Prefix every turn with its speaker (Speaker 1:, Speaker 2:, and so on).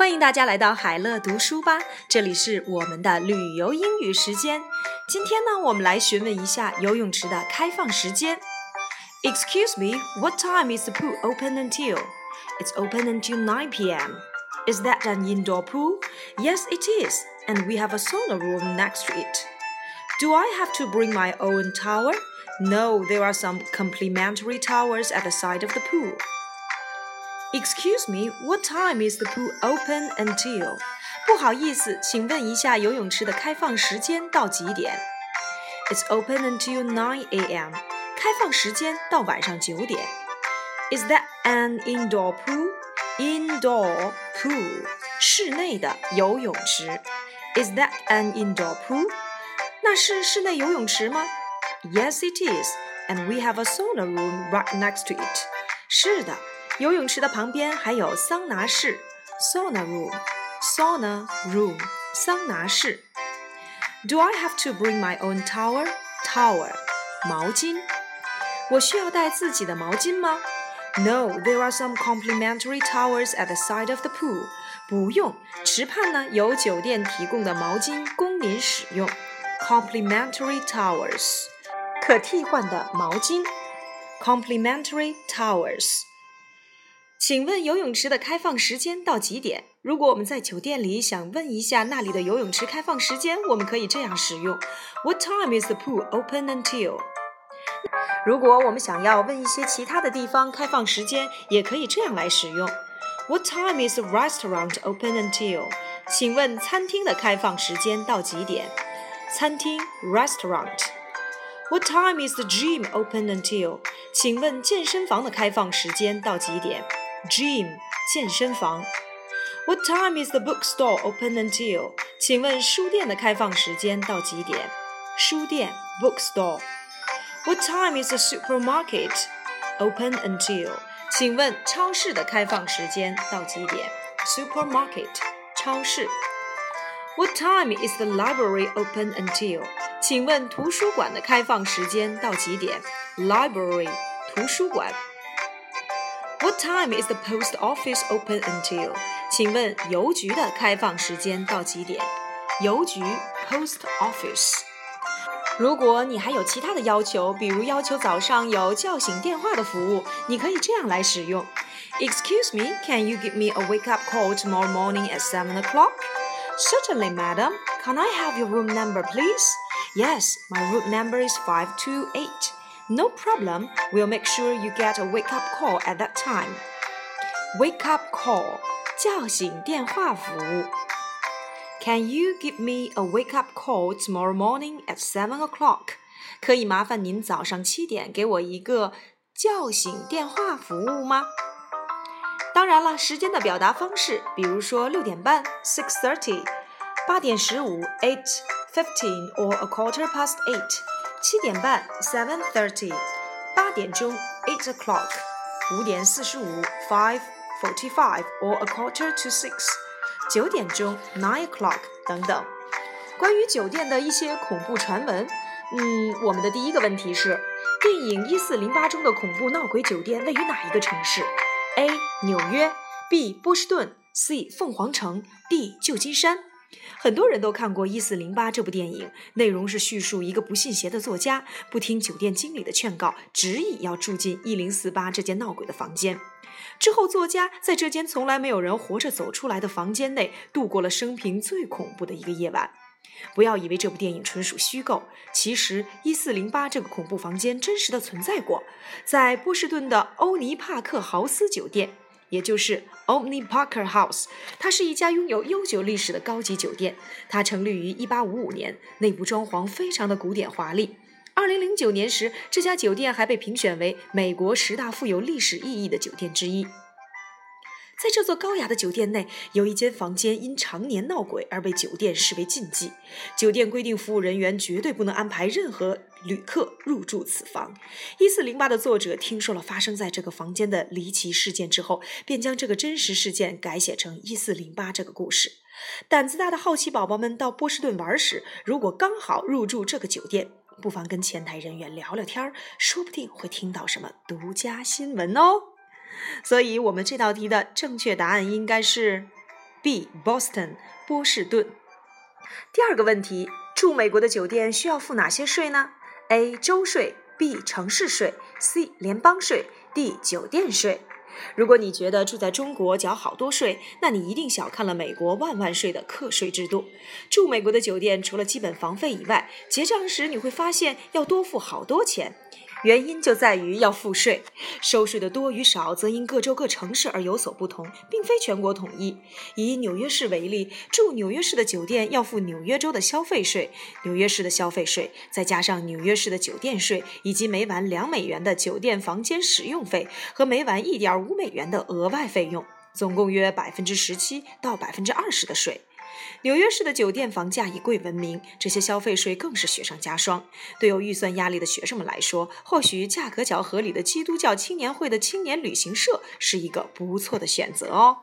Speaker 1: 欢迎大家来到海乐读书吧，这里是我们的旅游英语时间。今天呢，我们来询问一下游泳池的开放时间。Excuse me, what time is the pool open until? It's open until 9 p.m. Is that an indoor pool? Yes, it is, and we have a sauna room next to it. Do I have to bring my own towel? No, there are some complimentary towels at the side of the pool. Excuse me, what time is the pool open until? 不好意思，请问一下游泳池的开放时间到几点？It's open until 9 a.m. 开放时间到晚上九点。Is that an indoor pool? Indoor pool 室内的游泳池。Is that an indoor pool? 那是室内游泳池吗？Yes, it is, and we have a sauna room right next to it. 是的。 游泳池的旁边还有桑拿室，sauna room，sauna room，桑拿室。Do I have to bring my own towel？towel，毛巾。我需要带自己的毛巾吗？No, there are some complimentary towels at the side of the pool. 不用，池畔呢有酒店提供的毛巾供您使用。Complimentary towels，可替换的毛巾。Complimentary towels。 请问游泳池的开放时间到几点？如果我们在酒店里想问一下那里的游泳池开放时间，我们可以这样使用：What time is the pool open until？如果我们想要问一些其他的地方开放时间，也可以这样来使用：What time is the restaurant open until？请问餐厅的开放时间到几点？餐厅 restaurant。What time is the gym open until？请问健身房的开放时间到几点 ？Gym 健身房。What time is the bookstore open until？请问书店的开放时间到几点？书店 bookstore。What time is the supermarket open until？请问超市的开放时间到几点？Supermarket 超市。What time is the library open until？请问图书馆的开放时间到几点？Library 图书馆。 What time is the post office open until？请问邮局的开放时间到几点？邮局 post office。如果你还有其他的要求，比如要求早上有叫醒电话的服务，你可以这样来使用：Excuse me, can you give me a wake up call tomorrow morning at seven o'clock? Certainly, madam. Can I have your room number, please? Yes, my room number is five two eight. No problem. We'll make sure you get a wake up call at that time. Wake up call 叫醒电话服务。Can you give me a wake up call tomorrow morning at seven o'clock? 可以麻烦您早上七点给我一个叫醒电话服务吗？当然了，时间的表达方式，比如说六点半 （six thirty）、八点十五 （eight fifteen） or a quarter past eight。 七点半，seven thirty，八点钟，eight o'clock，五点四十五，five forty-five or a quarter to six，九点钟，nine o'clock 等等。关于酒店的一些恐怖传闻，嗯，我们的第一个问题是：电影《一四零八》中的恐怖闹鬼酒店位于哪一个城市？A. 纽约，B. 波士顿，C. 凤凰城，D. 旧金山。很多人都看过《一四零八》这部电影，内容是叙述一个不信邪的作家不听酒店经理的劝告，执意要住进一零四八这间闹鬼的房间。之后，作家在这间从来没有人活着走出来的房间内度过了生平最恐怖的一个夜晚。不要以为这部电影纯属虚构，其实一四零八这个恐怖房间真实的存在过，在波士顿的欧尼帕克豪斯酒店。也就是 Omni Parker House，它是一家拥有悠久历史的高级酒店。它成立于1855年，内部装潢非常的古典华丽。2009年时，这家酒店还被评选为美国十大富有历史意义的酒店之一。在这座高雅的酒店内，有一间房间因常年闹鬼而被酒店视为禁忌。酒店规定，服务人员绝对不能安排任何旅客入住此房。一四零八的作者听说了发生在这个房间的离奇事件之后，便将这个真实事件改写成一四零八这个故事。胆子大的好奇宝宝们到波士顿玩时，如果刚好入住这个酒店，不妨跟前台人员聊聊天儿，说不定会听到什么独家新闻哦。所以，我们这道题的正确答案应该是 B. Boston 波士顿。第二个问题，住美国的酒店需要付哪些税呢？A. 州税 B. 城市税 C. 联邦税 D. 酒店税。如果你觉得住在中国缴好多税，那你一定小看了美国万万税的课税制度。住美国的酒店，除了基本房费以外，结账时你会发现要多付好多钱。原因就在于要付税，收税的多与少则因各州各城市而有所不同，并非全国统一。以纽约市为例，住纽约市的酒店要付纽约州的消费税，纽约市的消费税再加上纽约市的酒店税，以及每晚两美元的酒店房间使用费和每晚一点五美元的额外费用，总共约百分之十七到百分之二十的税。纽约市的酒店房价以贵闻名，这些消费税更是雪上加霜。对有预算压力的学生们来说，或许价格较合理的基督教青年会的青年旅行社是一个不错的选择哦。